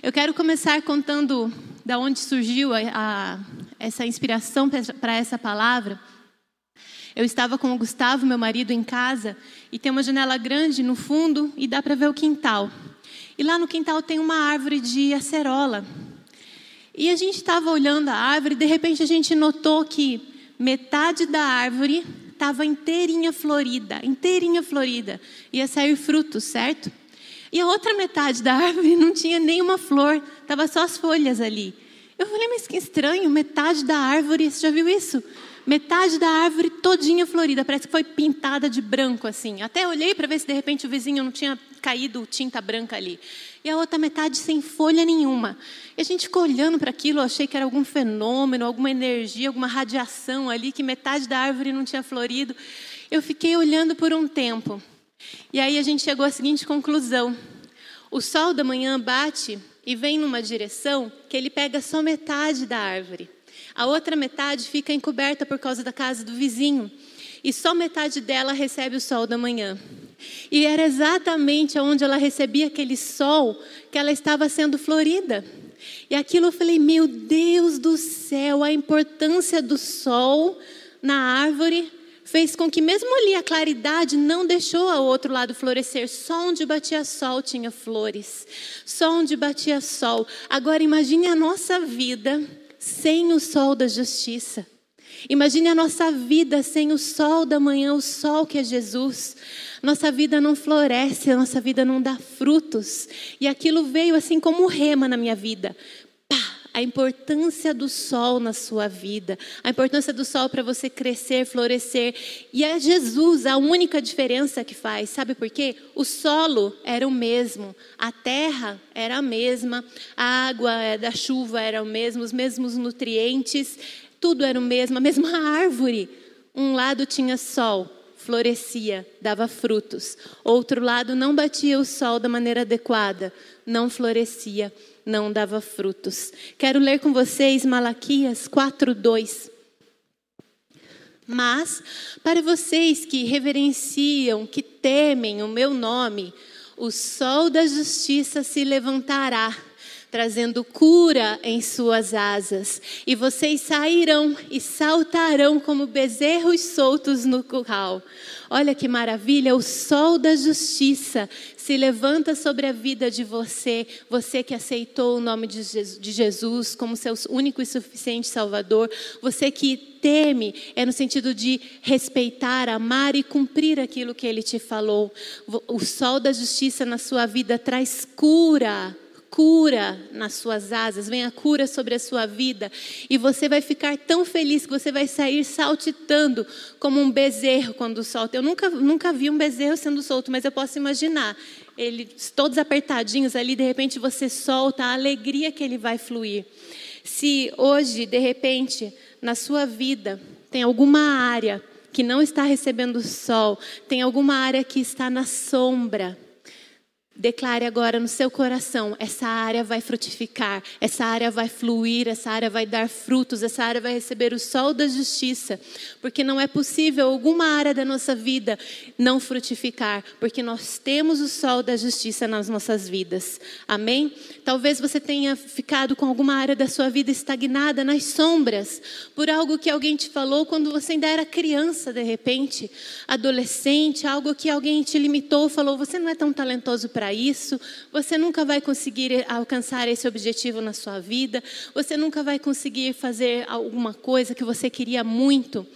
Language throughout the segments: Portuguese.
Eu quero começar contando da onde surgiu a, a, essa inspiração para essa palavra. Eu estava com o Gustavo, meu marido, em casa e tem uma janela grande no fundo e dá para ver o quintal. E lá no quintal tem uma árvore de acerola. E a gente estava olhando a árvore e de repente a gente notou que metade da árvore estava inteirinha florida, inteirinha florida. Ia sair frutos, certo? E a outra metade da árvore não tinha nenhuma flor, estava só as folhas ali. Eu falei, mas que estranho, metade da árvore, você já viu isso? Metade da árvore todinha florida, parece que foi pintada de branco assim. Até olhei para ver se de repente o vizinho não tinha caído tinta branca ali. E a outra metade sem folha nenhuma. E a gente ficou olhando para aquilo, achei que era algum fenômeno, alguma energia, alguma radiação ali, que metade da árvore não tinha florido. Eu fiquei olhando por um tempo. E aí a gente chegou à seguinte conclusão: o sol da manhã bate e vem numa direção que ele pega só metade da árvore. A outra metade fica encoberta por causa da casa do vizinho. E só metade dela recebe o sol da manhã. E era exatamente onde ela recebia aquele sol que ela estava sendo florida. E aquilo eu falei, meu Deus do céu, a importância do sol na árvore fez com que, mesmo ali, a claridade não deixou ao outro lado florescer. Só onde batia sol tinha flores. Só onde batia sol. Agora, imagine a nossa vida sem o sol da justiça. Imagine a nossa vida sem o sol da manhã, o sol que é Jesus. Nossa vida não floresce, nossa vida não dá frutos. E aquilo veio assim como rema na minha vida. A importância do sol na sua vida, a importância do sol para você crescer, florescer. E é Jesus a única diferença que faz. Sabe por quê? O solo era o mesmo, a terra era a mesma, a água da chuva era o mesmo, os mesmos nutrientes, tudo era o mesmo, a mesma árvore. Um lado tinha sol, florescia, dava frutos. Outro lado não batia o sol da maneira adequada, não florescia, não dava frutos. Quero ler com vocês Malaquias 4:2. Mas para vocês que reverenciam, que temem o meu nome, o sol da justiça se levantará trazendo cura em suas asas, e vocês sairão e saltarão como bezerros soltos no curral. Olha que maravilha, o sol da justiça se levanta sobre a vida de você, você que aceitou o nome de Jesus como seu único e suficiente Salvador, você que teme, é no sentido de respeitar, amar e cumprir aquilo que ele te falou. O sol da justiça na sua vida traz cura cura nas suas asas, vem a cura sobre a sua vida, e você vai ficar tão feliz que você vai sair saltitando como um bezerro quando solta. Eu nunca, nunca vi um bezerro sendo solto, mas eu posso imaginar. Eles todos apertadinhos ali, de repente você solta a alegria que ele vai fluir. Se hoje, de repente, na sua vida, tem alguma área que não está recebendo sol, tem alguma área que está na sombra, Declare agora no seu coração: essa área vai frutificar, essa área vai fluir, essa área vai dar frutos, essa área vai receber o sol da justiça, porque não é possível alguma área da nossa vida não frutificar, porque nós temos o sol da justiça nas nossas vidas. Amém? Talvez você tenha ficado com alguma área da sua vida estagnada nas sombras, por algo que alguém te falou quando você ainda era criança, de repente, adolescente, algo que alguém te limitou, falou: você não é tão talentoso para para isso, você nunca vai conseguir alcançar esse objetivo na sua vida, você nunca vai conseguir fazer alguma coisa que você queria muito.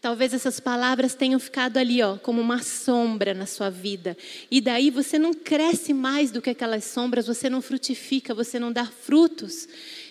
Talvez essas palavras tenham ficado ali, ó, como uma sombra na sua vida. E daí você não cresce mais do que aquelas sombras, você não frutifica, você não dá frutos.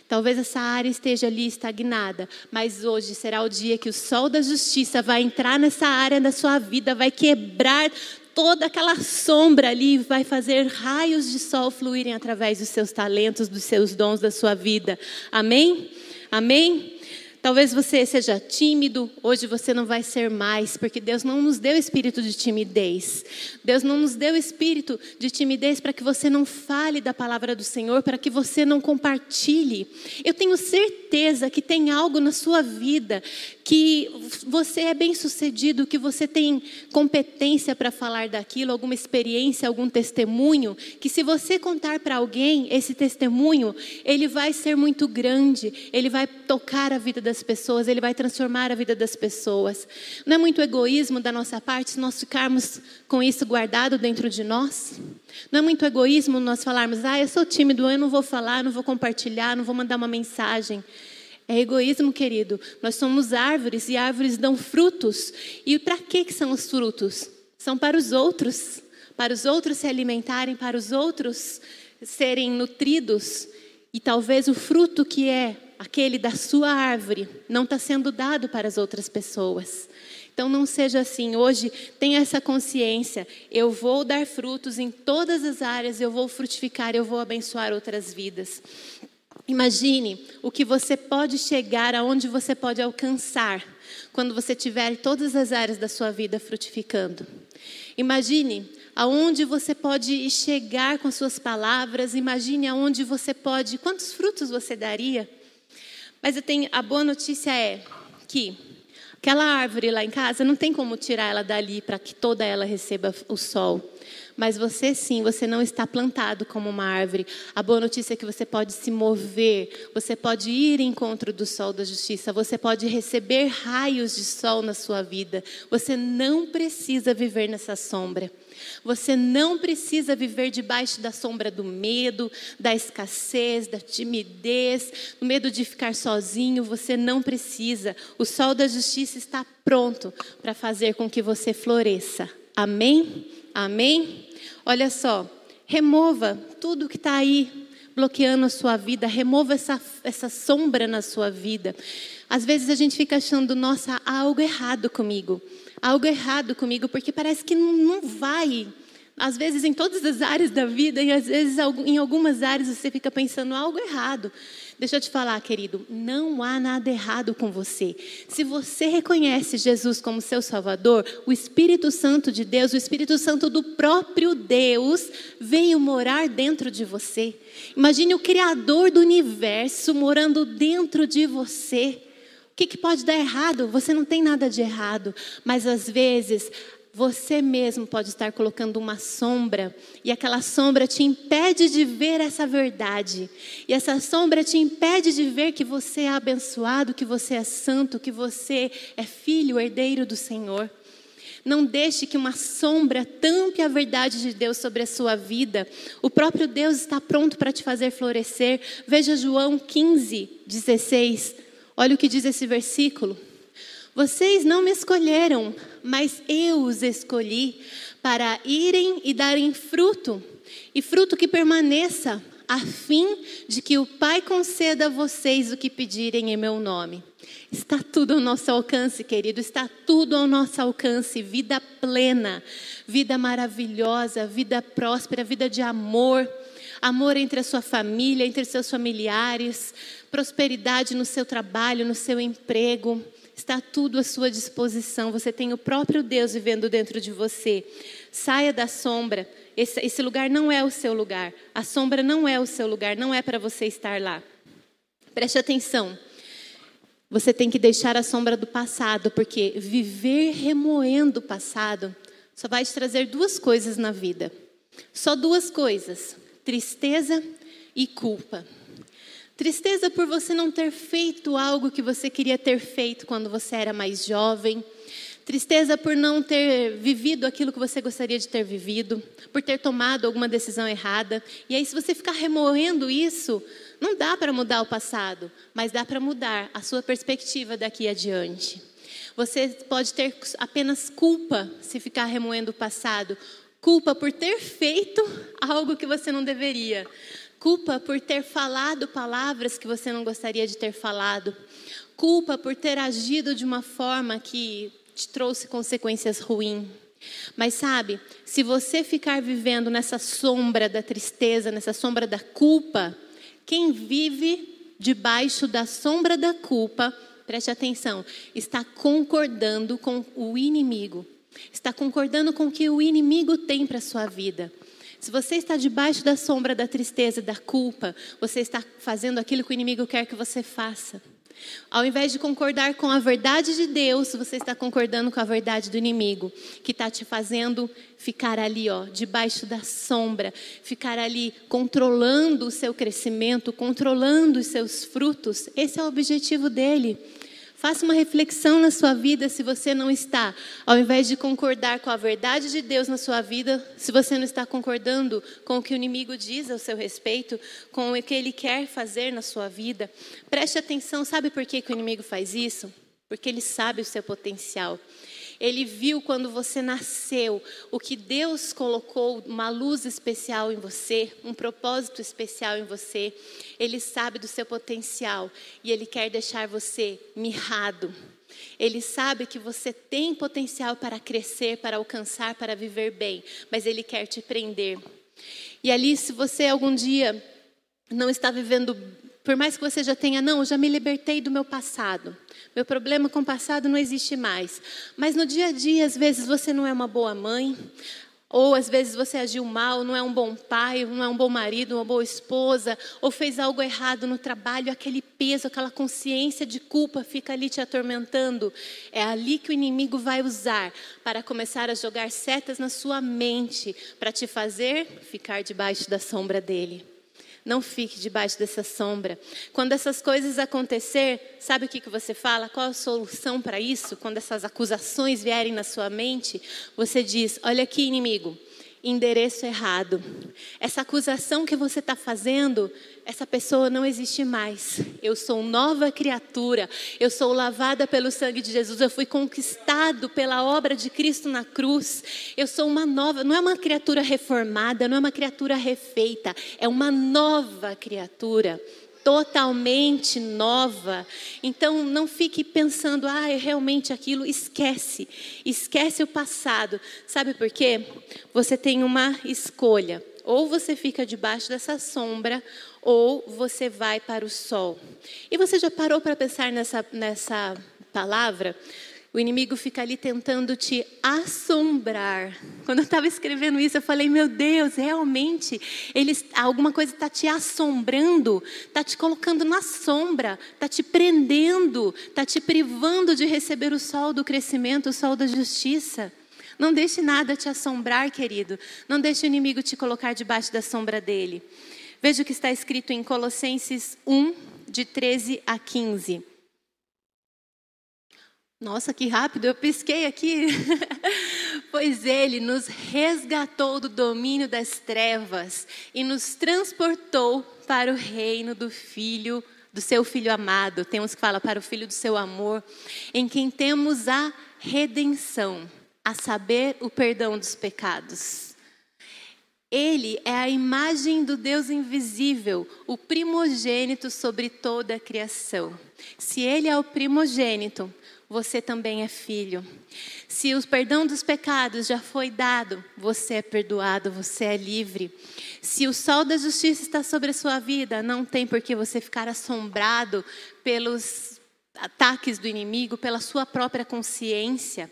Talvez essa área esteja ali estagnada, mas hoje será o dia que o sol da justiça vai entrar nessa área da sua vida, vai quebrar toda aquela sombra ali vai fazer raios de sol fluírem através dos seus talentos, dos seus dons, da sua vida. Amém? Amém? Talvez você seja tímido, hoje você não vai ser mais, porque Deus não nos deu espírito de timidez. Deus não nos deu espírito de timidez para que você não fale da palavra do Senhor, para que você não compartilhe. Eu tenho certeza que tem algo na sua vida que você é bem sucedido, que você tem competência para falar daquilo, alguma experiência, algum testemunho, que se você contar para alguém esse testemunho, ele vai ser muito grande, ele vai tocar a vida das pessoas, ele vai transformar a vida das pessoas. Não é muito egoísmo da nossa parte se nós ficarmos com isso guardado dentro de nós? Não é muito egoísmo nós falarmos, ah, eu sou tímido, eu não vou falar, não vou compartilhar, não vou mandar uma mensagem. É egoísmo, querido. Nós somos árvores e árvores dão frutos. E para que são os frutos? São para os outros, para os outros se alimentarem, para os outros serem nutridos. E talvez o fruto que é aquele da sua árvore não está sendo dado para as outras pessoas. Então não seja assim. Hoje tenha essa consciência. Eu vou dar frutos em todas as áreas, eu vou frutificar, eu vou abençoar outras vidas. Imagine o que você pode chegar, aonde você pode alcançar quando você tiver todas as áreas da sua vida frutificando. Imagine aonde você pode chegar com suas palavras, imagine aonde você pode, quantos frutos você daria. Mas eu tenho, a boa notícia é que aquela árvore lá em casa não tem como tirar ela dali para que toda ela receba o sol. Mas você sim, você não está plantado como uma árvore. A boa notícia é que você pode se mover, você pode ir em encontro do sol da justiça, você pode receber raios de sol na sua vida. Você não precisa viver nessa sombra. Você não precisa viver debaixo da sombra do medo, da escassez, da timidez, do medo de ficar sozinho. Você não precisa. O sol da justiça está pronto para fazer com que você floresça. Amém? Amém? Olha só, remova tudo que está aí bloqueando a sua vida, remova essa, essa sombra na sua vida. Às vezes a gente fica achando, nossa, há algo errado comigo, há algo errado comigo, porque parece que não vai. Às vezes em todas as áreas da vida, e às vezes em algumas áreas você fica pensando algo errado. Deixa eu te falar, querido, não há nada errado com você. Se você reconhece Jesus como seu Salvador, o Espírito Santo de Deus, o Espírito Santo do próprio Deus, veio morar dentro de você. Imagine o Criador do universo morando dentro de você. O que, que pode dar errado? Você não tem nada de errado, mas às vezes você mesmo pode estar colocando uma sombra e aquela sombra te impede de ver essa verdade. E essa sombra te impede de ver que você é abençoado, que você é santo, que você é filho, herdeiro do Senhor. Não deixe que uma sombra tampe a verdade de Deus sobre a sua vida. O próprio Deus está pronto para te fazer florescer. Veja João 15, 16. Olha o que diz esse versículo. Vocês não me escolheram, mas eu os escolhi para irem e darem fruto, e fruto que permaneça, a fim de que o Pai conceda a vocês o que pedirem em meu nome. Está tudo ao nosso alcance, querido, está tudo ao nosso alcance. Vida plena, vida maravilhosa, vida próspera, vida de amor, amor entre a sua família, entre seus familiares, prosperidade no seu trabalho, no seu emprego Está tudo à sua disposição. Você tem o próprio Deus vivendo dentro de você. Saia da sombra. Esse, esse lugar não é o seu lugar. A sombra não é o seu lugar. Não é para você estar lá. Preste atenção. Você tem que deixar a sombra do passado, porque viver remoendo o passado só vai te trazer duas coisas na vida. Só duas coisas: tristeza e culpa. Tristeza por você não ter feito algo que você queria ter feito quando você era mais jovem. Tristeza por não ter vivido aquilo que você gostaria de ter vivido, por ter tomado alguma decisão errada. E aí, se você ficar remoendo isso, não dá para mudar o passado, mas dá para mudar a sua perspectiva daqui adiante. Você pode ter apenas culpa se ficar remoendo o passado, culpa por ter feito algo que você não deveria culpa por ter falado palavras que você não gostaria de ter falado, culpa por ter agido de uma forma que te trouxe consequências ruins. Mas sabe, se você ficar vivendo nessa sombra da tristeza, nessa sombra da culpa, quem vive debaixo da sombra da culpa preste atenção, está concordando com o inimigo. Está concordando com o que o inimigo tem para sua vida. Se você está debaixo da sombra da tristeza, da culpa, você está fazendo aquilo que o inimigo quer que você faça. Ao invés de concordar com a verdade de Deus, você está concordando com a verdade do inimigo, que está te fazendo ficar ali, ó, debaixo da sombra, ficar ali controlando o seu crescimento, controlando os seus frutos. Esse é o objetivo dele. Faça uma reflexão na sua vida se você não está, ao invés de concordar com a verdade de Deus na sua vida, se você não está concordando com o que o inimigo diz ao seu respeito, com o que ele quer fazer na sua vida. Preste atenção, sabe por que, que o inimigo faz isso? Porque ele sabe o seu potencial. Ele viu quando você nasceu o que Deus colocou, uma luz especial em você, um propósito especial em você. Ele sabe do seu potencial e ele quer deixar você mirrado. Ele sabe que você tem potencial para crescer, para alcançar, para viver bem, mas ele quer te prender. E ali, se você algum dia não está vivendo por mais que você já tenha, não, eu já me libertei do meu passado. Meu problema com o passado não existe mais. Mas no dia a dia, às vezes você não é uma boa mãe, ou às vezes você agiu mal, não é um bom pai, não é um bom marido, uma boa esposa, ou fez algo errado no trabalho, aquele peso, aquela consciência de culpa fica ali te atormentando. É ali que o inimigo vai usar para começar a jogar setas na sua mente, para te fazer ficar debaixo da sombra dele. Não fique debaixo dessa sombra. Quando essas coisas acontecer, sabe o que, que você fala? Qual a solução para isso? Quando essas acusações vierem na sua mente, você diz: Olha aqui, inimigo, endereço errado. Essa acusação que você está fazendo, essa pessoa não existe mais. Eu sou nova criatura. Eu sou lavada pelo sangue de Jesus. Eu fui conquistado pela obra de Cristo na cruz. Eu sou uma nova, não é uma criatura reformada, não é uma criatura refeita, é uma nova criatura totalmente nova. Então não fique pensando, ah, é realmente aquilo, esquece. Esquece o passado. Sabe por quê? Você tem uma escolha. Ou você fica debaixo dessa sombra, ou você vai para o sol. E você já parou para pensar nessa, nessa palavra? O inimigo fica ali tentando te assombrar. Quando eu estava escrevendo isso, eu falei: Meu Deus, realmente, ele, alguma coisa está te assombrando, está te colocando na sombra, está te prendendo, está te privando de receber o sol do crescimento, o sol da justiça. Não deixe nada te assombrar, querido. Não deixe o inimigo te colocar debaixo da sombra dele. Veja o que está escrito em Colossenses 1, de 13 a 15. Nossa, que rápido, eu pisquei aqui. pois ele nos resgatou do domínio das trevas e nos transportou para o reino do Filho, do seu Filho amado. Temos que falar para o Filho do seu amor, em quem temos a redenção, a saber, o perdão dos pecados. Ele é a imagem do Deus invisível, o primogênito sobre toda a criação. Se ele é o primogênito, você também é filho. Se o perdão dos pecados já foi dado, você é perdoado, você é livre. Se o sol da justiça está sobre a sua vida, não tem por que você ficar assombrado pelos ataques do inimigo, pela sua própria consciência.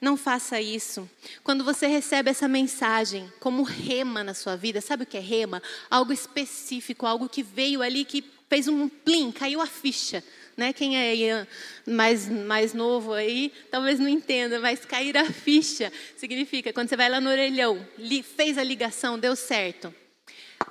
Não faça isso. Quando você recebe essa mensagem como rema na sua vida, sabe o que é rema? Algo específico, algo que veio ali que fez um plim, caiu a ficha né? Quem é mais, mais novo aí, talvez não entenda, mas cair a ficha significa quando você vai lá no orelhão, li, fez a ligação, deu certo.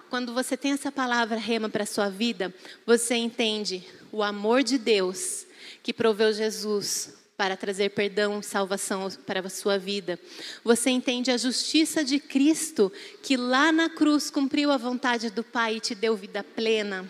Quando você tem essa palavra rema para a sua vida, você entende o amor de Deus que proveu Jesus para trazer perdão e salvação para a sua vida. Você entende a justiça de Cristo, que lá na cruz cumpriu a vontade do Pai e te deu vida plena,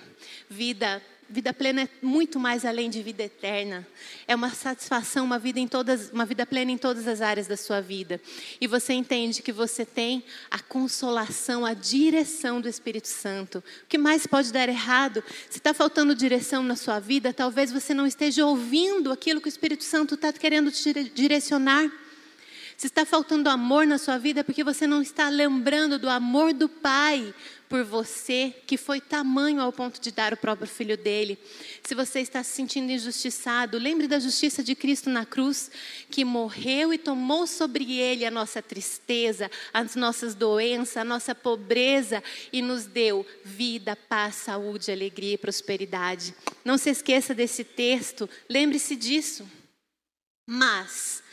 vida Vida plena é muito mais além de vida eterna. É uma satisfação, uma vida em todas, uma vida plena em todas as áreas da sua vida. E você entende que você tem a consolação, a direção do Espírito Santo. O que mais pode dar errado? Se está faltando direção na sua vida, talvez você não esteja ouvindo aquilo que o Espírito Santo está querendo te direcionar. Se está faltando amor na sua vida, é porque você não está lembrando do amor do Pai por você, que foi tamanho ao ponto de dar o próprio filho dele. Se você está se sentindo injustiçado, lembre da justiça de Cristo na cruz, que morreu e tomou sobre ele a nossa tristeza, as nossas doenças, a nossa pobreza e nos deu vida, paz, saúde, alegria e prosperidade. Não se esqueça desse texto, lembre-se disso. Mas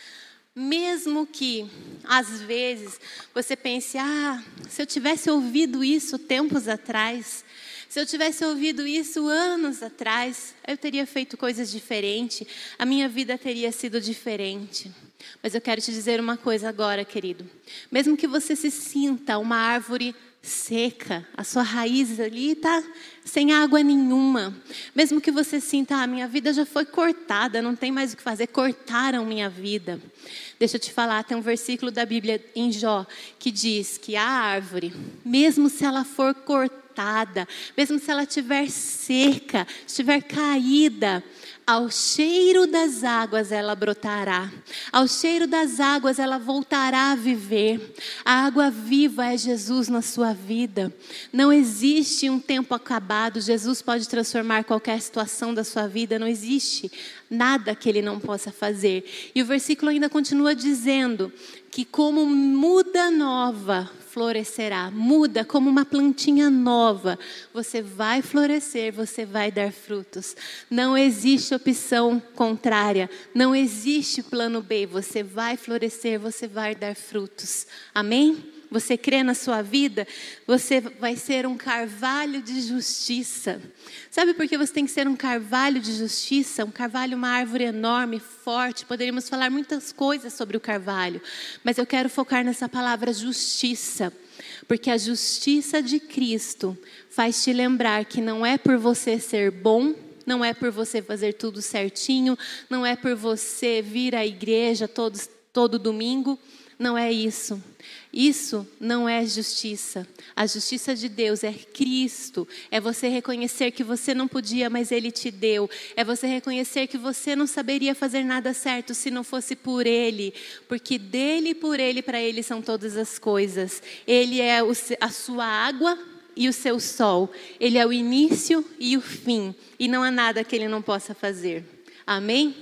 mesmo que, às vezes, você pense: ah, se eu tivesse ouvido isso tempos atrás, se eu tivesse ouvido isso anos atrás, eu teria feito coisas diferentes, a minha vida teria sido diferente. Mas eu quero te dizer uma coisa agora, querido. Mesmo que você se sinta uma árvore seca, a sua raiz ali está sem água nenhuma. Mesmo que você sinta, a ah, minha vida já foi cortada, não tem mais o que fazer, cortaram minha vida. Deixa eu te falar, tem um versículo da Bíblia em Jó que diz que a árvore, mesmo se ela for cortada, mesmo se ela estiver seca, estiver caída, ao cheiro das águas ela brotará, ao cheiro das águas ela voltará a viver. A água viva é Jesus na sua vida. Não existe um tempo acabado, Jesus pode transformar qualquer situação da sua vida, não existe nada que ele não possa fazer. E o versículo ainda continua dizendo que, como muda nova, florescerá. Muda como uma plantinha nova. Você vai florescer, você vai dar frutos. Não existe opção contrária. Não existe plano B. Você vai florescer, você vai dar frutos. Amém? Você crê na sua vida, você vai ser um carvalho de justiça. Sabe por que você tem que ser um carvalho de justiça? Um carvalho, uma árvore enorme, forte. Poderíamos falar muitas coisas sobre o carvalho, mas eu quero focar nessa palavra justiça. Porque a justiça de Cristo faz te lembrar que não é por você ser bom, não é por você fazer tudo certinho, não é por você vir à igreja todos, todo domingo, não é isso. Isso não é justiça. A justiça de Deus é Cristo. É você reconhecer que você não podia, mas Ele te deu. É você reconhecer que você não saberia fazer nada certo se não fosse por Ele. Porque dele, por Ele, para Ele são todas as coisas. Ele é a sua água e o seu sol. Ele é o início e o fim. E não há nada que Ele não possa fazer. Amém?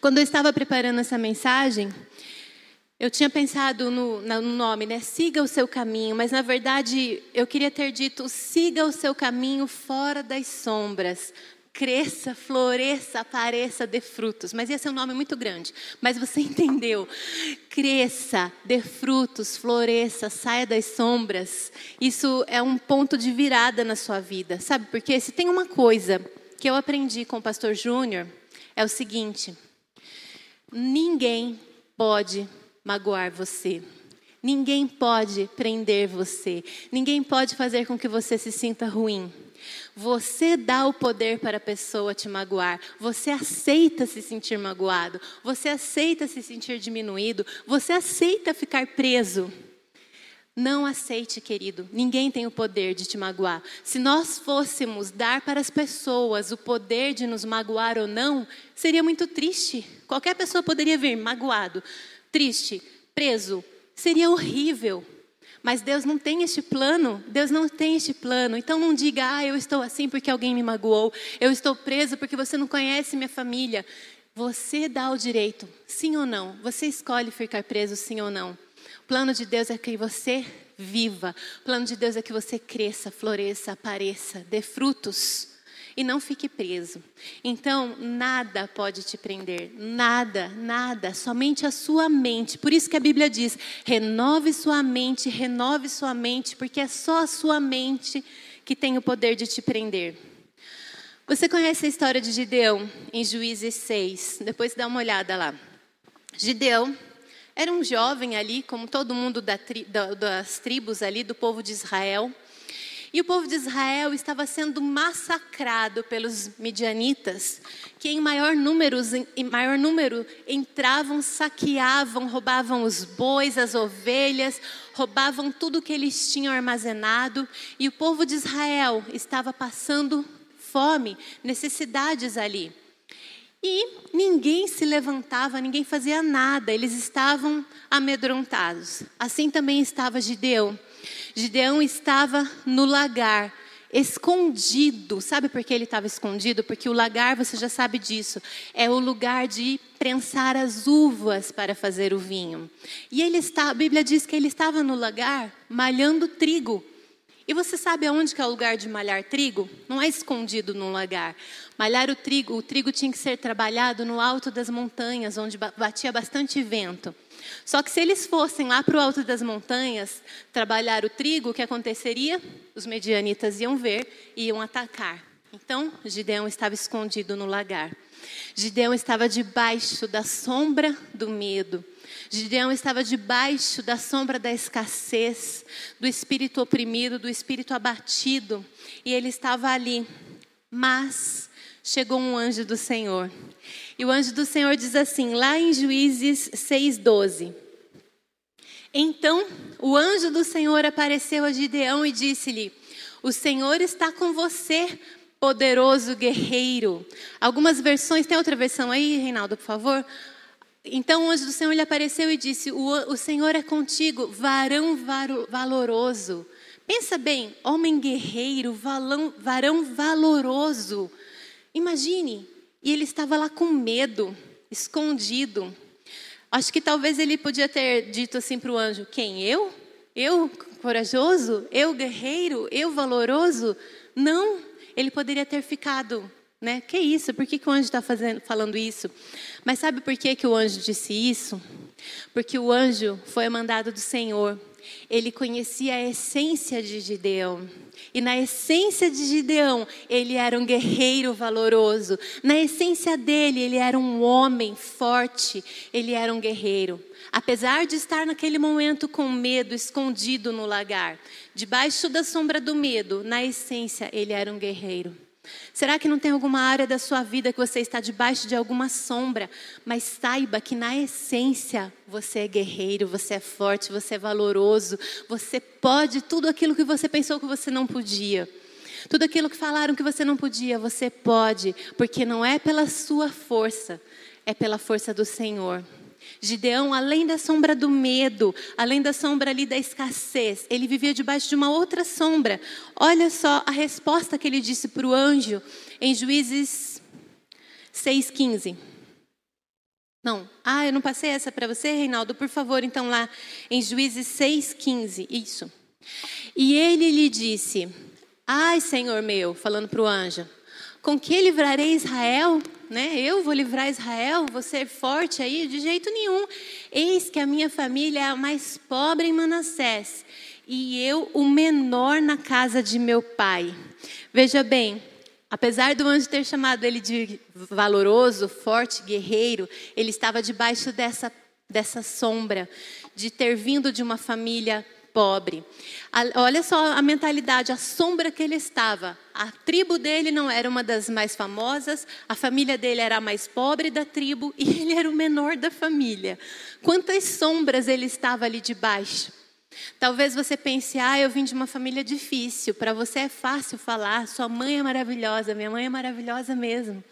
Quando eu estava preparando essa mensagem, eu tinha pensado no, no, nome, né? Siga o seu caminho, mas na verdade eu queria ter dito: siga o seu caminho fora das sombras. Cresça, floresça, apareça, dê frutos. Mas ia ser um nome muito grande. Mas você entendeu? Cresça, dê frutos, floresça, saia das sombras. Isso é um ponto de virada na sua vida. Sabe por quê? Se tem uma coisa que eu aprendi com o pastor Júnior, é o seguinte: ninguém pode magoar você. Ninguém pode prender você. Ninguém pode fazer com que você se sinta ruim. Você dá o poder para a pessoa te magoar. Você aceita se sentir magoado. Você aceita se sentir diminuído. Você aceita ficar preso. Não aceite, querido. Ninguém tem o poder de te magoar. Se nós fôssemos dar para as pessoas o poder de nos magoar ou não, seria muito triste. Qualquer pessoa poderia vir magoado triste, preso. Seria horrível. Mas Deus não tem este plano. Deus não tem este plano. Então não diga, ah, eu estou assim porque alguém me magoou. Eu estou preso porque você não conhece minha família. Você dá o direito, sim ou não. Você escolhe ficar preso, sim ou não. O plano de Deus é que você viva. O plano de Deus é que você cresça, floresça, apareça, dê frutos e não fique preso. Então, nada pode te prender, nada, nada, somente a sua mente. Por isso que a Bíblia diz: renove sua mente, renove sua mente, porque é só a sua mente que tem o poder de te prender. Você conhece a história de Gideão em Juízes 6? Depois dá uma olhada lá. Gideão era um jovem ali, como todo mundo das tribos ali do povo de Israel. E o povo de Israel estava sendo massacrado pelos midianitas, que em maior, números, em maior número entravam, saqueavam, roubavam os bois, as ovelhas, roubavam tudo que eles tinham armazenado. E o povo de Israel estava passando fome, necessidades ali. E ninguém se levantava, ninguém fazia nada, eles estavam amedrontados. Assim também estava Gideão. Gideão estava no lagar, escondido. Sabe por que ele estava escondido? Porque o lagar, você já sabe disso, é o lugar de prensar as uvas para fazer o vinho. E ele está, a Bíblia diz que ele estava no lagar malhando trigo. E você sabe aonde que é o lugar de malhar trigo? Não é escondido num lagar. Malhar o trigo, o trigo tinha que ser trabalhado no alto das montanhas, onde batia bastante vento. Só que se eles fossem lá para o alto das montanhas trabalhar o trigo, o que aconteceria? Os medianitas iam ver e iam atacar. Então, Gideão estava escondido no lagar. Gideão estava debaixo da sombra do medo. Gideão estava debaixo da sombra da escassez, do espírito oprimido, do espírito abatido, e ele estava ali. Mas chegou um anjo do Senhor. E o anjo do Senhor diz assim, lá em Juízes 6:12. Então, o anjo do Senhor apareceu a Gideão e disse-lhe: O Senhor está com você, poderoso guerreiro. Algumas versões, tem outra versão aí, Reinaldo, por favor? Então o anjo do Senhor lhe apareceu e disse: O, o Senhor é contigo, varão valoroso. Pensa bem, homem guerreiro, valão, varão valoroso. Imagine, e ele estava lá com medo, escondido. Acho que talvez ele podia ter dito assim para o anjo: Quem? Eu? Eu corajoso? Eu guerreiro? Eu valoroso? Não, ele poderia ter ficado né? Que isso? Por que, que o anjo está falando isso? Mas sabe por que, que o anjo disse isso? Porque o anjo foi mandado do Senhor. Ele conhecia a essência de Gideão. E na essência de Gideão, ele era um guerreiro valoroso. Na essência dele, ele era um homem forte. Ele era um guerreiro. Apesar de estar naquele momento com medo, escondido no lagar, debaixo da sombra do medo, na essência, ele era um guerreiro. Será que não tem alguma área da sua vida que você está debaixo de alguma sombra? Mas saiba que na essência você é guerreiro, você é forte, você é valoroso, você pode tudo aquilo que você pensou que você não podia. Tudo aquilo que falaram que você não podia, você pode, porque não é pela sua força, é pela força do Senhor. Gideão, além da sombra do medo, além da sombra ali da escassez, ele vivia debaixo de uma outra sombra. Olha só a resposta que ele disse para o anjo em Juízes 6,15. Não, ah, eu não passei essa para você, Reinaldo, por favor, então lá em Juízes 6,15, isso. E ele lhe disse: Ai, Senhor meu, falando para o anjo, com que livrarei Israel? Né? Eu vou livrar Israel? Vou ser forte aí? De jeito nenhum. Eis que a minha família é a mais pobre em Manassés e eu o menor na casa de meu pai. Veja bem, apesar do anjo ter chamado ele de valoroso, forte, guerreiro, ele estava debaixo dessa, dessa sombra de ter vindo de uma família pobre. Olha só a mentalidade, a sombra que ele estava. A tribo dele não era uma das mais famosas, a família dele era a mais pobre da tribo e ele era o menor da família. Quantas sombras ele estava ali debaixo. Talvez você pense, ah, eu vim de uma família difícil. Para você é fácil falar, sua mãe é maravilhosa, minha mãe é maravilhosa mesmo.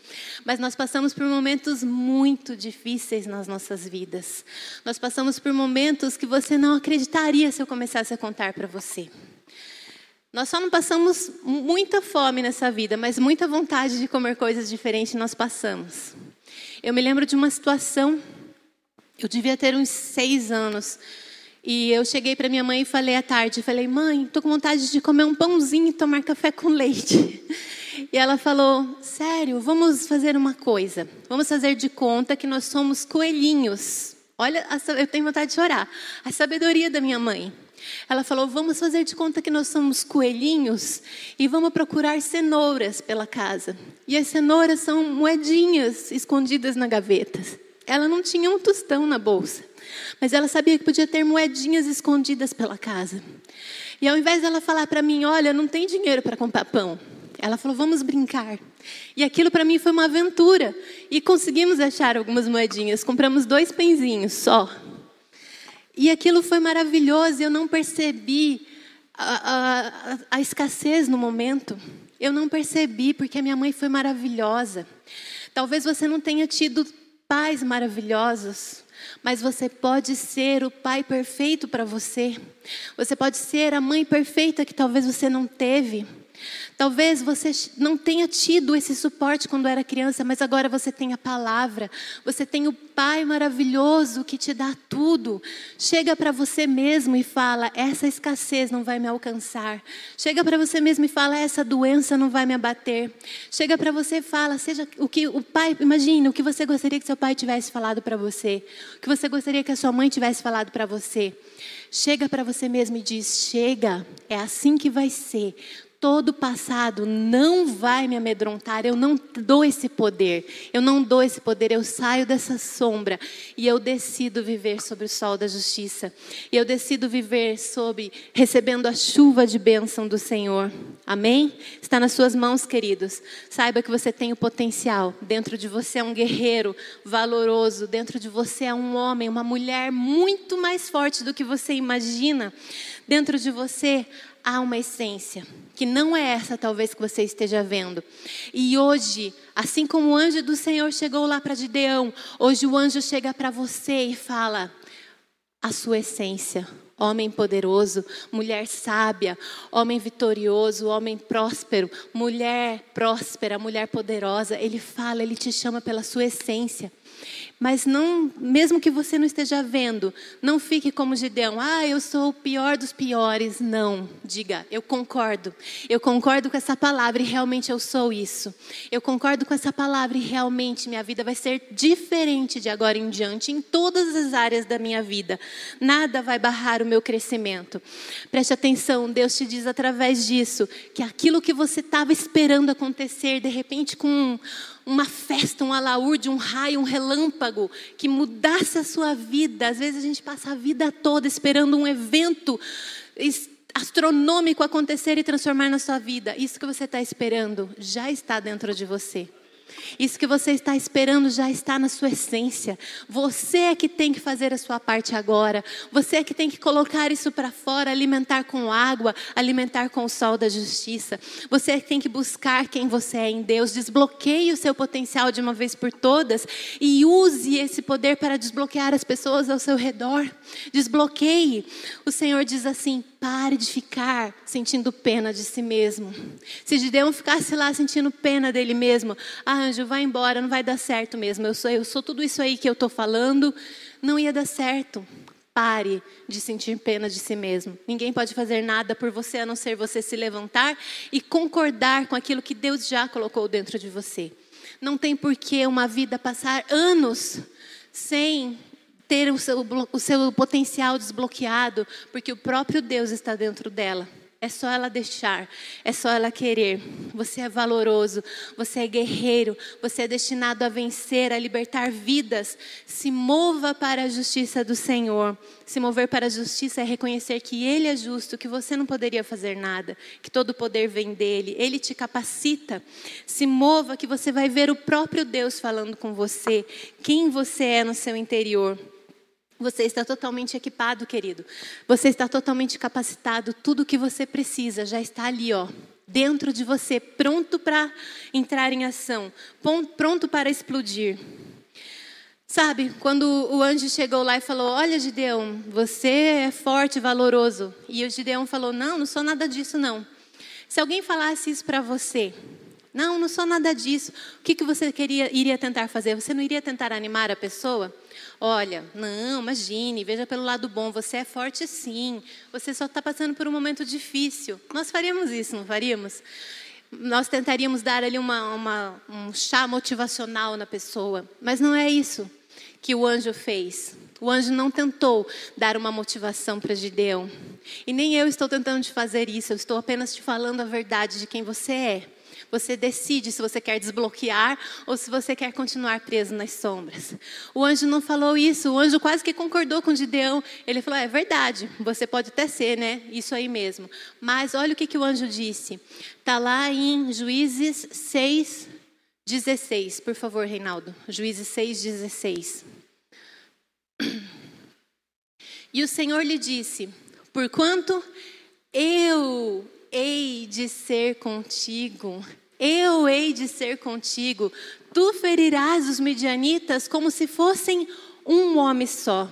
Mas nós passamos por momentos muito difíceis nas nossas vidas. Nós passamos por momentos que você não acreditaria se eu começasse a contar para você. Nós só não passamos muita fome nessa vida, mas muita vontade de comer coisas diferentes nós passamos. Eu me lembro de uma situação, eu devia ter uns seis anos. E eu cheguei para minha mãe e falei à tarde, falei, mãe, estou com vontade de comer um pãozinho e tomar café com leite. E ela falou, sério, vamos fazer uma coisa. Vamos fazer de conta que nós somos coelhinhos. Olha, eu tenho vontade de chorar. A sabedoria da minha mãe. Ela falou, vamos fazer de conta que nós somos coelhinhos e vamos procurar cenouras pela casa. E as cenouras são moedinhas escondidas na gaveta. Ela não tinha um tostão na bolsa. Mas ela sabia que podia ter moedinhas escondidas pela casa. E ao invés dela falar para mim, olha, não tem dinheiro para comprar pão, ela falou, vamos brincar. E aquilo para mim foi uma aventura. E conseguimos achar algumas moedinhas. Compramos dois pãezinhos só. E aquilo foi maravilhoso. Eu não percebi a, a, a escassez no momento. Eu não percebi porque a minha mãe foi maravilhosa. Talvez você não tenha tido pais maravilhosos, mas você pode ser o pai perfeito para você. Você pode ser a mãe perfeita que talvez você não teve. Talvez você não tenha tido esse suporte quando era criança, mas agora você tem a palavra. Você tem o Pai maravilhoso que te dá tudo. Chega para você mesmo e fala: essa escassez não vai me alcançar. Chega para você mesmo e fala: essa doença não vai me abater. Chega para você e fala: seja o que o pai, imagine o que você gostaria que seu pai tivesse falado para você, o que você gostaria que a sua mãe tivesse falado para você. Chega para você mesmo e diz: chega, é assim que vai ser todo o passado não vai me amedrontar, eu não dou esse poder, eu não dou esse poder, eu saio dessa sombra e eu decido viver sobre o sol da justiça, e eu decido viver sob, recebendo a chuva de bênção do Senhor, amém? Está nas suas mãos, queridos, saiba que você tem o potencial, dentro de você é um guerreiro valoroso, dentro de você é um homem, uma mulher muito mais forte do que você imagina, dentro de você há uma essência, que não é essa talvez que você esteja vendo. E hoje, assim como o anjo do Senhor chegou lá para Gideão, hoje o anjo chega para você e fala: a sua essência, homem poderoso, mulher sábia, homem vitorioso, homem próspero, mulher próspera, mulher poderosa. Ele fala, ele te chama pela sua essência. Mas não, mesmo que você não esteja vendo, não fique como Gideão, ah, eu sou o pior dos piores. Não, diga, eu concordo. Eu concordo com essa palavra e realmente eu sou isso. Eu concordo com essa palavra e realmente minha vida vai ser diferente de agora em diante em todas as áreas da minha vida. Nada vai barrar o meu crescimento. Preste atenção, Deus te diz através disso que aquilo que você estava esperando acontecer, de repente com um, uma festa, um alaúde, um raio, um relâmpago que mudasse a sua vida. Às vezes a gente passa a vida toda esperando um evento astronômico acontecer e transformar na sua vida. Isso que você está esperando já está dentro de você. Isso que você está esperando já está na sua essência. Você é que tem que fazer a sua parte agora. Você é que tem que colocar isso para fora, alimentar com água, alimentar com o sol da justiça. Você é que tem que buscar quem você é em Deus. Desbloqueie o seu potencial de uma vez por todas e use esse poder para desbloquear as pessoas ao seu redor. Desbloqueie. O Senhor diz assim: Pare de ficar sentindo pena de si mesmo. Se Gideão ficasse lá sentindo pena dele mesmo, ah, anjo, vai embora, não vai dar certo mesmo. Eu sou, eu sou tudo isso aí que eu estou falando, não ia dar certo. Pare de sentir pena de si mesmo. Ninguém pode fazer nada por você a não ser você se levantar e concordar com aquilo que Deus já colocou dentro de você. Não tem por que uma vida passar anos sem ter o seu, o seu potencial desbloqueado, porque o próprio Deus está dentro dela. É só ela deixar, é só ela querer. Você é valoroso, você é guerreiro, você é destinado a vencer, a libertar vidas. Se mova para a justiça do Senhor. Se mover para a justiça é reconhecer que Ele é justo, que você não poderia fazer nada, que todo o poder vem dele, Ele te capacita. Se mova que você vai ver o próprio Deus falando com você, quem você é no seu interior. Você está totalmente equipado, querido. Você está totalmente capacitado. Tudo o que você precisa já está ali, ó, dentro de você, pronto para entrar em ação, pronto para explodir. Sabe, quando o anjo chegou lá e falou: Olha, Gideão, você é forte, valoroso. E o Gideão falou: Não, não sou nada disso, não. Se alguém falasse isso para você, não, não sou nada disso. O que, que você queria, iria tentar fazer? Você não iria tentar animar a pessoa? Olha, não, imagine, veja pelo lado bom, você é forte sim, você só está passando por um momento difícil. Nós faríamos isso, não faríamos? Nós tentaríamos dar ali uma, uma, um chá motivacional na pessoa, mas não é isso que o anjo fez. O anjo não tentou dar uma motivação para Gideão. E nem eu estou tentando te fazer isso, eu estou apenas te falando a verdade de quem você é. Você decide se você quer desbloquear ou se você quer continuar preso nas sombras. O anjo não falou isso, o anjo quase que concordou com Gideão. Ele falou: é verdade, você pode até ser, né? Isso aí mesmo. Mas olha o que, que o anjo disse. Está lá em Juízes 6, 16. Por favor, Reinaldo. Juízes 6, 16. E o Senhor lhe disse: Porquanto eu hei de ser contigo, eu hei de ser contigo. Tu ferirás os midianitas como se fossem Um homem só.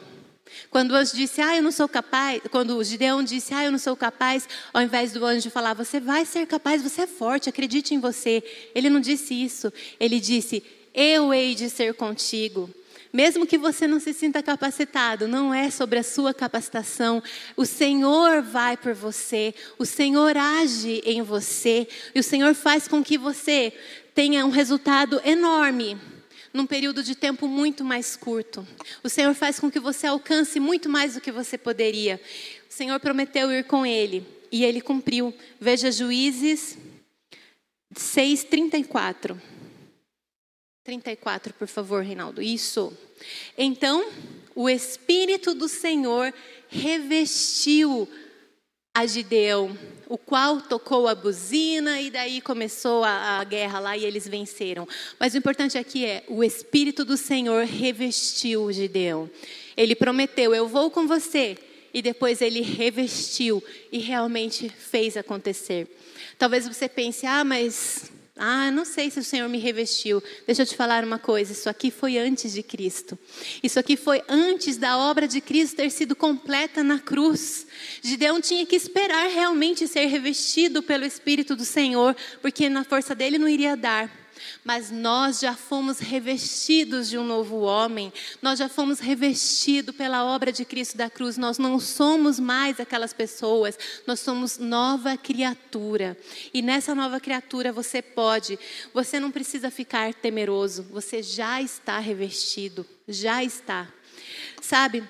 Quando o anjo disse, ah, eu não sou capaz, quando o Gideão disse, ah, eu não sou capaz, ao invés do anjo falar, você vai ser capaz, você é forte, acredite em você. Ele não disse isso. Ele disse, eu hei de ser contigo. Mesmo que você não se sinta capacitado, não é sobre a sua capacitação. O Senhor vai por você, o Senhor age em você, e o Senhor faz com que você tenha um resultado enorme num período de tempo muito mais curto. O Senhor faz com que você alcance muito mais do que você poderia. O Senhor prometeu ir com ele e ele cumpriu. Veja Juízes 6:34. 34, por favor, Reinaldo. Isso. Então, o espírito do Senhor revestiu a Gideão, o qual tocou a buzina e daí começou a, a, guerra lá e eles venceram. Mas o importante aqui é o Espírito do Senhor revestiu Gideão. Ele prometeu: Eu vou com você. E depois ele revestiu e realmente fez acontecer. Talvez você pense: Ah, mas ah, não sei se o Senhor me revestiu. Deixa eu te falar uma coisa: isso aqui foi antes de Cristo. Isso aqui foi antes da obra de Cristo ter sido completa na cruz. Gideão tinha que esperar realmente ser revestido pelo Espírito do Senhor, porque na força dele não iria dar mas nós já fomos revestidos de um novo homem, nós já fomos revestidos pela obra de Cristo da cruz, nós não somos mais aquelas pessoas, nós somos nova criatura. E nessa nova criatura você pode, você não precisa ficar temeroso, você já está revestido, já está. Sabe,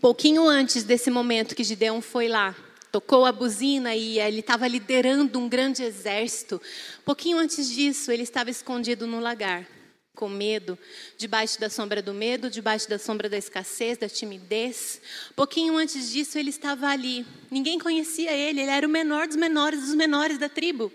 pouquinho antes desse momento que Gideão foi lá, tocou a buzina e ele estava liderando um grande exército. Pouquinho antes disso, ele estava escondido no lagar, com medo, debaixo da sombra do medo, debaixo da sombra da escassez, da timidez. Pouquinho antes disso, ele estava ali. Ninguém conhecia ele, ele era o menor dos menores dos menores da tribo.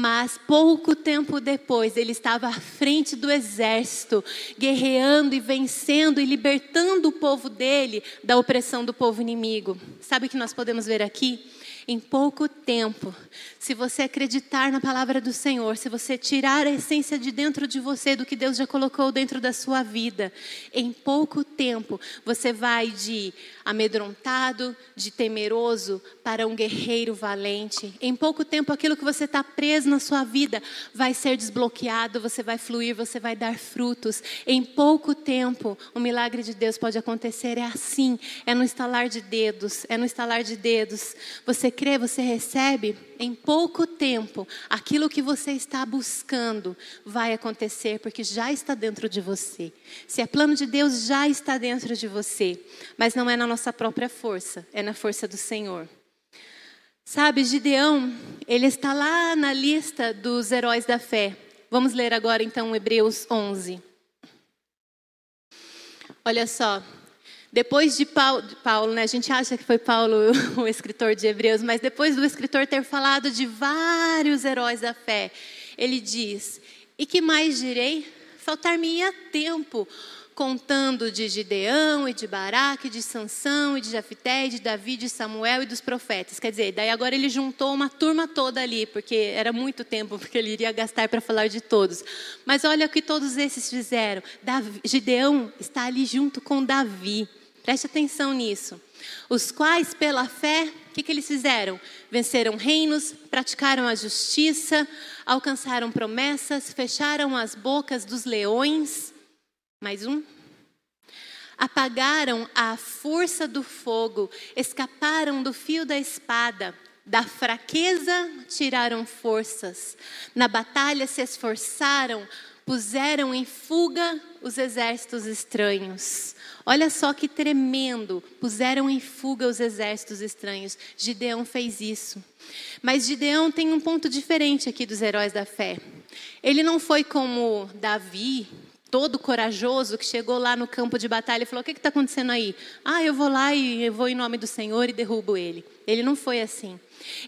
Mas pouco tempo depois, ele estava à frente do exército, guerreando e vencendo e libertando o povo dele da opressão do povo inimigo. Sabe o que nós podemos ver aqui? Em pouco tempo, se você acreditar na palavra do Senhor, se você tirar a essência de dentro de você do que Deus já colocou dentro da sua vida, em pouco tempo você vai de amedrontado, de temeroso para um guerreiro valente. Em pouco tempo aquilo que você está preso na sua vida vai ser desbloqueado, você vai fluir, você vai dar frutos. Em pouco tempo o milagre de Deus pode acontecer. É assim, é no estalar de dedos, é no estalar de dedos. Você crê, você recebe, em pouco tempo, aquilo que você está buscando vai acontecer, porque já está dentro de você. Se é plano de Deus, já está dentro de você. Mas não é na nossa própria força, é na força do Senhor. Sabe, Gideão, ele está lá na lista dos heróis da fé. Vamos ler agora então Hebreus 11. Olha só, depois de Paulo, né, a gente acha que foi Paulo o escritor de Hebreus, mas depois do escritor ter falado de vários heróis da fé, ele diz: E que mais direi? Faltar-me-ia tempo contando de Gideão e de Baraque, de Sansão e de Jafité, e de Davi, de Samuel e dos profetas. Quer dizer, daí agora ele juntou uma turma toda ali, porque era muito tempo porque ele iria gastar para falar de todos. Mas olha o que todos esses fizeram. Davi, Gideão está ali junto com Davi. Preste atenção nisso. Os quais, pela fé, o que, que eles fizeram? Venceram reinos, praticaram a justiça, alcançaram promessas, fecharam as bocas dos leões. Mais um. Apagaram a força do fogo, escaparam do fio da espada, da fraqueza tiraram forças, na batalha se esforçaram, puseram em fuga os exércitos estranhos. Olha só que tremendo, puseram em fuga os exércitos estranhos. Gideão fez isso. Mas Gideão tem um ponto diferente aqui dos heróis da fé. Ele não foi como Davi, todo corajoso, que chegou lá no campo de batalha e falou: O que está acontecendo aí? Ah, eu vou lá e eu vou em nome do Senhor e derrubo ele. Ele não foi assim.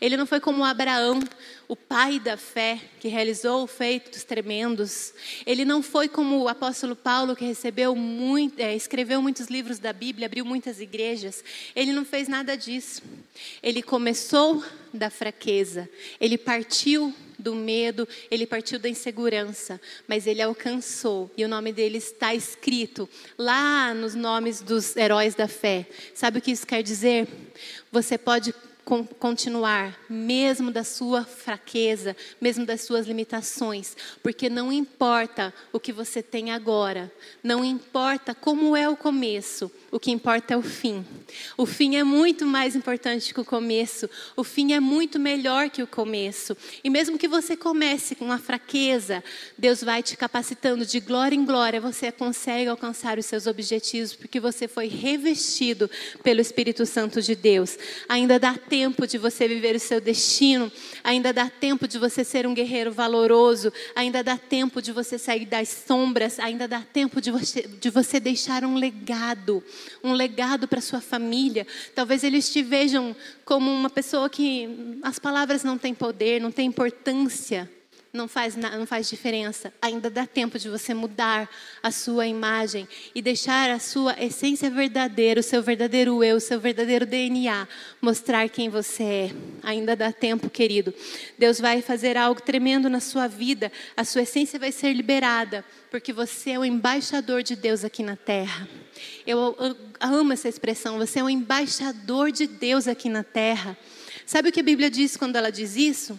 Ele não foi como Abraão, o pai da fé, que realizou feitos tremendos. Ele não foi como o apóstolo Paulo, que recebeu muito, é, escreveu muitos livros da Bíblia, abriu muitas igrejas. Ele não fez nada disso. Ele começou da fraqueza. Ele partiu do medo, ele partiu da insegurança, mas ele alcançou e o nome dele está escrito lá nos nomes dos heróis da fé. Sabe o que isso quer dizer? Você pode continuar, mesmo da sua fraqueza, mesmo das suas limitações, porque não importa o que você tem agora, não importa como é o começo, o que importa é o fim. O fim é muito mais importante que o começo. O fim é muito melhor que o começo. E mesmo que você comece com uma fraqueza, Deus vai te capacitando de glória em glória. Você consegue alcançar os seus objetivos porque você foi revestido pelo Espírito Santo de Deus. Ainda dá tempo de você viver o seu destino. Ainda dá tempo de você ser um guerreiro valoroso. Ainda dá tempo de você sair das sombras. Ainda dá tempo de você, de você deixar um legado um legado para sua família. Talvez eles te vejam como uma pessoa que as palavras não têm poder, não têm importância, não faz, não faz diferença. Ainda dá tempo de você mudar a sua imagem e deixar a sua essência verdadeira, o seu verdadeiro eu, o seu verdadeiro DNA, mostrar quem você é. Ainda dá tempo, querido. Deus vai fazer algo tremendo na sua vida, a sua essência vai ser liberada, porque você é o embaixador de Deus aqui na terra. Eu, eu amo essa expressão, você é o embaixador de Deus aqui na terra. Sabe o que a Bíblia diz quando ela diz isso?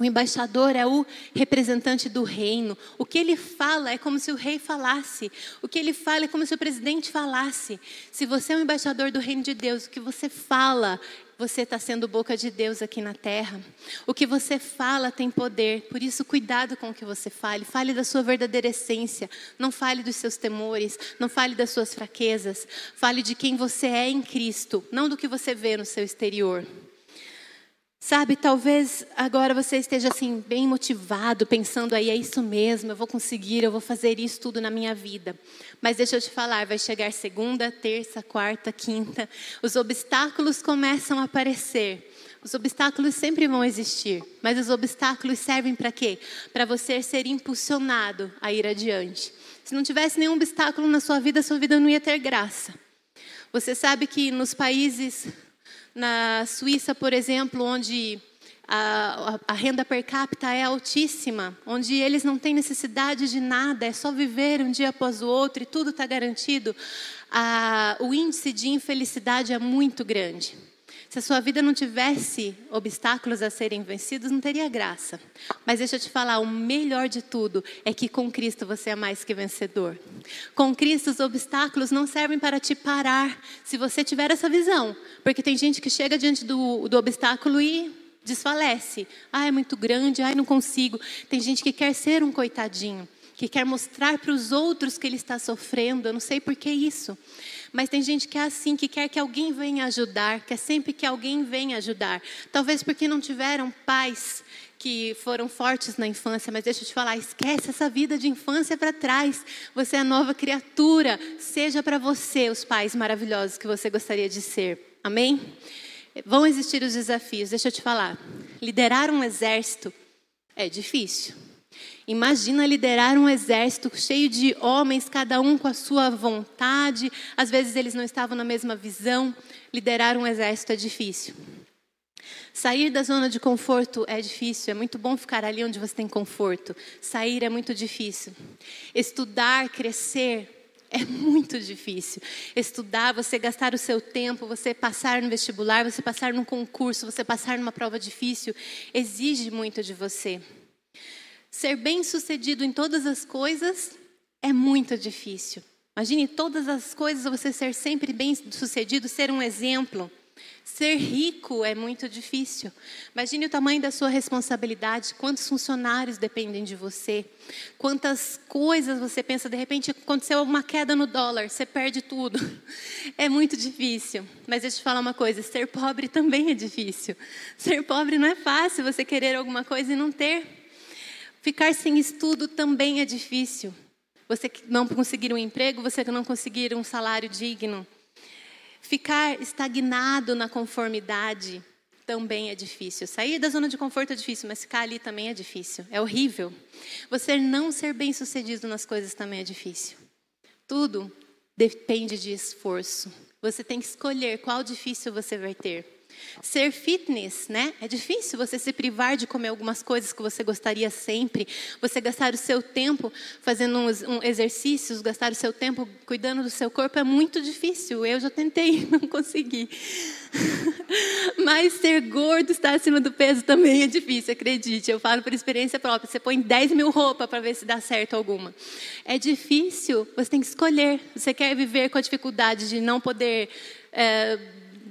O embaixador é o representante do reino. O que ele fala é como se o rei falasse. O que ele fala é como se o presidente falasse. Se você é um embaixador do reino de Deus, o que você fala, você está sendo boca de Deus aqui na terra. O que você fala tem poder. Por isso, cuidado com o que você fale. Fale da sua verdadeira essência. Não fale dos seus temores. Não fale das suas fraquezas. Fale de quem você é em Cristo, não do que você vê no seu exterior. Sabe, talvez agora você esteja assim bem motivado, pensando aí é isso mesmo, eu vou conseguir, eu vou fazer isso tudo na minha vida. Mas deixa eu te falar, vai chegar segunda, terça, quarta, quinta, os obstáculos começam a aparecer. Os obstáculos sempre vão existir, mas os obstáculos servem para quê? Para você ser impulsionado a ir adiante. Se não tivesse nenhum obstáculo na sua vida, sua vida não ia ter graça. Você sabe que nos países na Suíça, por exemplo, onde a, a, renda per capita é altíssima, onde eles não têm necessidade de nada, é só viver um dia após o outro e tudo está garantido, a, o índice de infelicidade é muito grande. Se a sua vida não tivesse obstáculos a serem vencidos, não teria graça. Mas deixa eu te falar, o melhor de tudo é que com Cristo você é mais que vencedor. Com Cristo os obstáculos não servem para te parar, se você tiver essa visão. Porque tem gente que chega diante do, do obstáculo e desfalece. Ah, é muito grande, ai, não consigo. Tem gente que quer ser um coitadinho, que quer mostrar para os outros que ele está sofrendo. Eu não sei por que isso. Mas tem gente que é assim, que quer que alguém venha ajudar, quer sempre que alguém venha ajudar. Talvez porque não tiveram pais que foram fortes na infância, mas deixa eu te falar, esquece essa vida de infância para trás. Você é nova criatura. Seja para você os pais maravilhosos que você gostaria de ser. Amém? Vão existir os desafios. Deixa eu te falar. Liderar um exército é difícil. Imagina liderar um exército cheio de homens, cada um com a sua vontade. Às vezes eles não estavam na mesma visão. Liderar um exército é difícil. Sair da zona de conforto é difícil, é muito bom ficar ali onde você tem conforto. Sair é muito difícil. Estudar, crescer é muito difícil. Estudar, você gastar o seu tempo, você passar no vestibular, você passar num concurso, você passar numa prova difícil, exige muito de você. Ser bem-sucedido em todas as coisas é muito difícil. Imagine todas as coisas você ser sempre bem-sucedido, ser um exemplo. Ser rico é muito difícil. Imagine o tamanho da sua responsabilidade, quantos funcionários dependem de você, quantas coisas você pensa, de repente aconteceu uma queda no dólar, você perde tudo. É muito difícil. Mas deixa eu te falar uma coisa: ser pobre também é difícil. Ser pobre não é fácil, você querer alguma coisa e não ter. Ficar sem estudo também é difícil. Você não conseguir um emprego, você não conseguir um salário digno. Ficar estagnado na conformidade também é difícil. Sair da zona de conforto é difícil, mas ficar ali também é difícil. É horrível. Você não ser bem sucedido nas coisas também é difícil. Tudo depende de esforço. Você tem que escolher qual difícil você vai ter. Ser fitness, né? É difícil você se privar de comer algumas coisas que você gostaria sempre. Você gastar o seu tempo fazendo uns, um exercícios, gastar o seu tempo cuidando do seu corpo é muito difícil. Eu já tentei, não consegui. Mas ser gordo, estar acima do peso também é difícil, acredite. Eu falo por experiência própria. Você põe 10 mil roupas para ver se dá certo alguma. É difícil, você tem que escolher. Você quer viver com a dificuldade de não poder. É,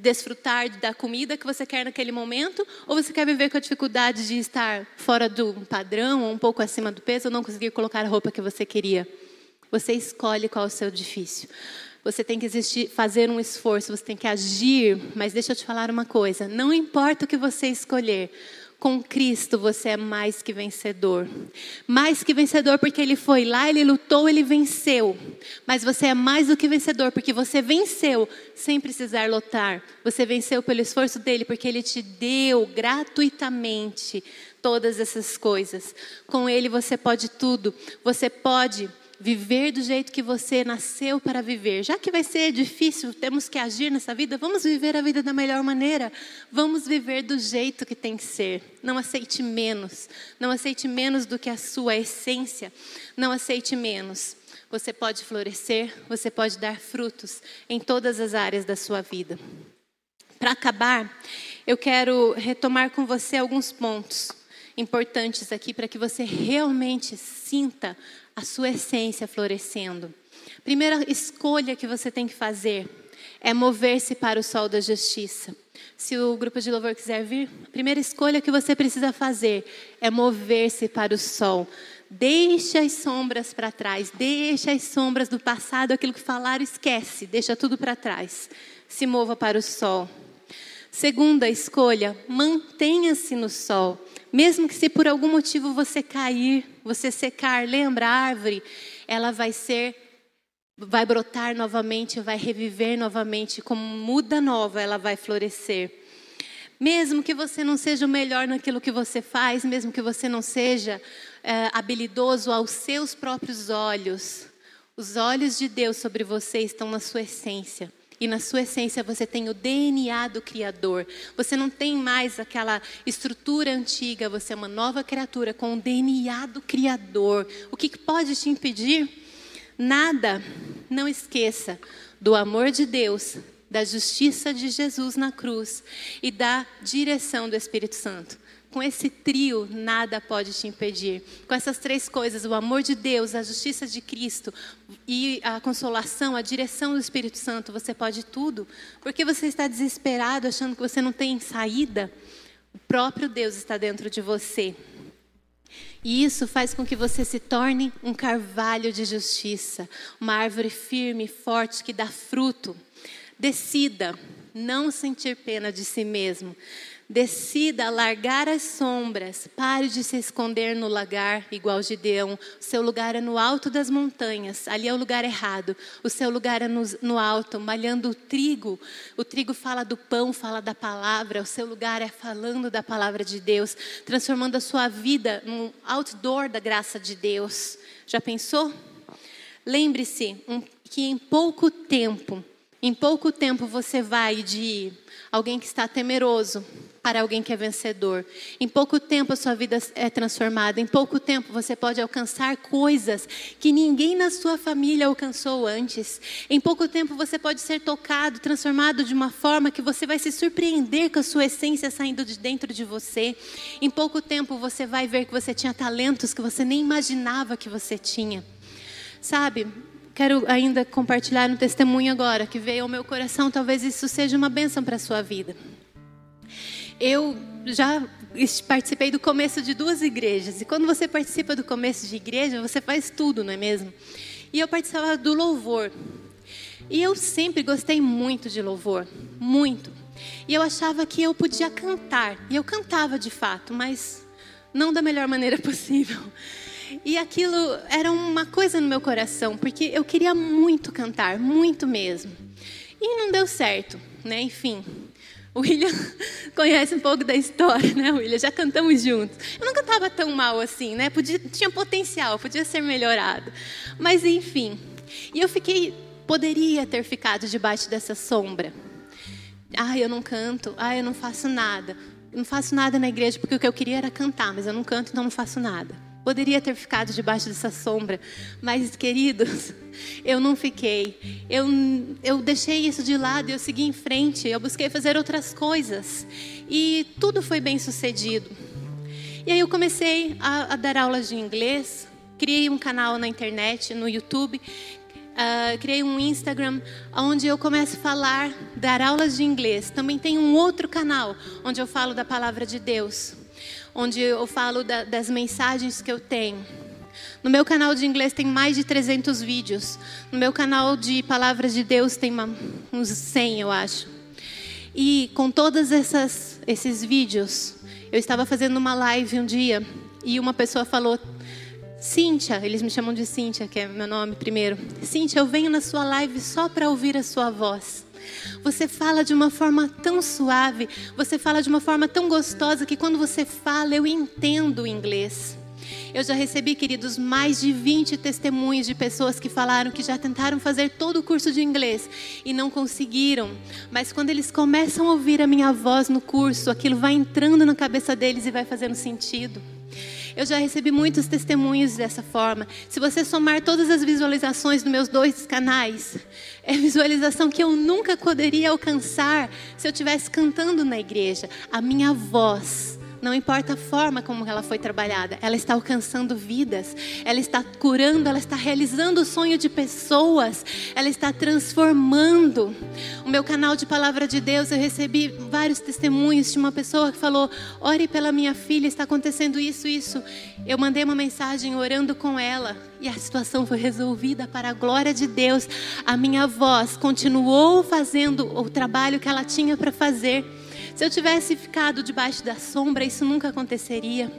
desfrutar da comida que você quer naquele momento, ou você quer viver com a dificuldade de estar fora do padrão, ou um pouco acima do peso, ou não conseguir colocar a roupa que você queria. Você escolhe qual é o seu difícil. Você tem que existir, fazer um esforço, você tem que agir, mas deixa eu te falar uma coisa: não importa o que você escolher, com Cristo você é mais que vencedor. Mais que vencedor porque ele foi lá, ele lutou, ele venceu. Mas você é mais do que vencedor porque você venceu sem precisar lutar. Você venceu pelo esforço dele porque ele te deu gratuitamente todas essas coisas. Com ele você pode tudo. Você pode viver do jeito que você nasceu para viver. Já que vai ser difícil, temos que agir nessa vida, vamos viver a vida da melhor maneira. Vamos viver do jeito que tem que ser. Não aceite menos. Não aceite menos do que a sua essência. Não aceite menos. Você pode florescer, você pode dar frutos em todas as áreas da sua vida. Para acabar, eu quero retomar com você alguns pontos importantes aqui para que você realmente sinta a sua essência florescendo. Primeira escolha que você tem que fazer é mover-se para o sol da justiça. Se o grupo de louvor quiser vir, a primeira escolha que você precisa fazer é mover-se para o sol. Deixe as sombras para trás, deixe as sombras do passado, aquilo que falaram, esquece, deixa tudo para trás. Se mova para o sol. Segunda escolha, mantenha-se no sol. Mesmo que se por algum motivo você cair, você secar, lembra a árvore, ela vai ser vai brotar novamente, vai reviver novamente, como muda nova, ela vai florescer. Mesmo que você não seja o melhor naquilo que você faz, mesmo que você não seja é, habilidoso aos seus próprios olhos, os olhos de Deus sobre você estão na sua essência e na sua essência você tem o DNA do Criador. Você não tem mais aquela estrutura antiga, você é uma nova criatura com o DNA do Criador. O que pode te impedir? Nada. Não esqueça do amor de Deus, da justiça de Jesus na cruz e da direção do Espírito Santo. Com esse trio, nada pode te impedir. Com essas três coisas, o amor de Deus, a justiça de Cristo e a consolação, a direção do Espírito Santo, você pode tudo. Porque você está desesperado, achando que você não tem saída? O próprio Deus está dentro de você. E isso faz com que você se torne um carvalho de justiça, uma árvore firme, forte, que dá fruto. Decida não sentir pena de si mesmo. Decida largar as sombras, pare de se esconder no lagar igual Gideão. O seu lugar é no alto das montanhas, ali é o lugar errado. O seu lugar é no, no alto, malhando o trigo. O trigo fala do pão, fala da palavra. O seu lugar é falando da palavra de Deus, transformando a sua vida num outdoor da graça de Deus. Já pensou? Lembre-se um, que em pouco tempo, em pouco tempo você vai de alguém que está temeroso para alguém que é vencedor. Em pouco tempo a sua vida é transformada. Em pouco tempo você pode alcançar coisas que ninguém na sua família alcançou antes. Em pouco tempo você pode ser tocado, transformado de uma forma que você vai se surpreender com a sua essência saindo de dentro de você. Em pouco tempo você vai ver que você tinha talentos que você nem imaginava que você tinha. Sabe? Quero ainda compartilhar um testemunho agora que veio ao meu coração. Talvez isso seja uma bênção para a sua vida. Eu já participei do começo de duas igrejas. E quando você participa do começo de igreja, você faz tudo, não é mesmo? E eu participava do louvor. E eu sempre gostei muito de louvor, muito. E eu achava que eu podia cantar. E eu cantava de fato, mas não da melhor maneira possível. E aquilo era uma coisa no meu coração, porque eu queria muito cantar, muito mesmo. E não deu certo, né? Enfim. O William conhece um pouco da história, né, William? Já cantamos juntos. Eu não cantava tão mal assim, né? Podia, tinha potencial, podia ser melhorado. Mas enfim. E eu fiquei, poderia ter ficado debaixo dessa sombra. Ah, eu não canto. Ah, eu não faço nada. Eu não faço nada na igreja porque o que eu queria era cantar, mas eu não canto, então não faço nada. Poderia ter ficado debaixo dessa sombra, mas queridos, eu não fiquei. Eu, eu deixei isso de lado, eu segui em frente, eu busquei fazer outras coisas e tudo foi bem sucedido. E aí eu comecei a, a dar aulas de inglês, criei um canal na internet, no YouTube, Uh, criei um Instagram onde eu começo a falar, dar aulas de inglês. Também tem um outro canal onde eu falo da palavra de Deus, onde eu falo da, das mensagens que eu tenho. No meu canal de inglês tem mais de 300 vídeos. No meu canal de palavras de Deus tem uma, uns 100, eu acho. E com todos esses vídeos, eu estava fazendo uma live um dia e uma pessoa falou: Cíntia, eles me chamam de Cíntia, que é meu nome primeiro. Cíntia, eu venho na sua live só para ouvir a sua voz. Você fala de uma forma tão suave, você fala de uma forma tão gostosa que quando você fala eu entendo o inglês. Eu já recebi, queridos, mais de 20 testemunhos de pessoas que falaram que já tentaram fazer todo o curso de inglês e não conseguiram. Mas quando eles começam a ouvir a minha voz no curso, aquilo vai entrando na cabeça deles e vai fazendo sentido. Eu já recebi muitos testemunhos dessa forma. Se você somar todas as visualizações dos meus dois canais, é visualização que eu nunca poderia alcançar se eu estivesse cantando na igreja. A minha voz não importa a forma como ela foi trabalhada, ela está alcançando vidas, ela está curando, ela está realizando o sonho de pessoas, ela está transformando. O meu canal de Palavra de Deus, eu recebi vários testemunhos de uma pessoa que falou: Ore pela minha filha, está acontecendo isso, isso. Eu mandei uma mensagem orando com ela e a situação foi resolvida para a glória de Deus. A minha voz continuou fazendo o trabalho que ela tinha para fazer. Se eu tivesse ficado debaixo da sombra, isso nunca aconteceria.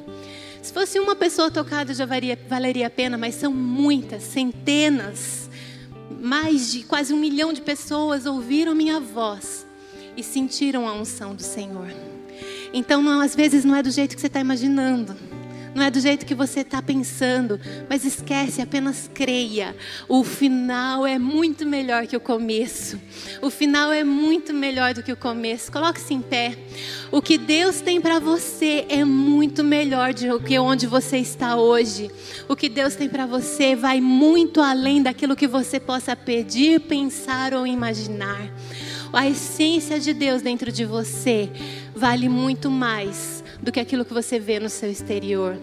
Se fosse uma pessoa tocada, já valia, valeria a pena, mas são muitas, centenas, mais de quase um milhão de pessoas ouviram minha voz e sentiram a unção do Senhor. Então, não, às vezes, não é do jeito que você está imaginando não é do jeito que você está pensando, mas esquece, apenas creia. O final é muito melhor que o começo. O final é muito melhor do que o começo. Coloque-se em pé. O que Deus tem para você é muito melhor do que onde você está hoje. O que Deus tem para você vai muito além daquilo que você possa pedir, pensar ou imaginar. A essência de Deus dentro de você vale muito mais do que aquilo que você vê no seu exterior.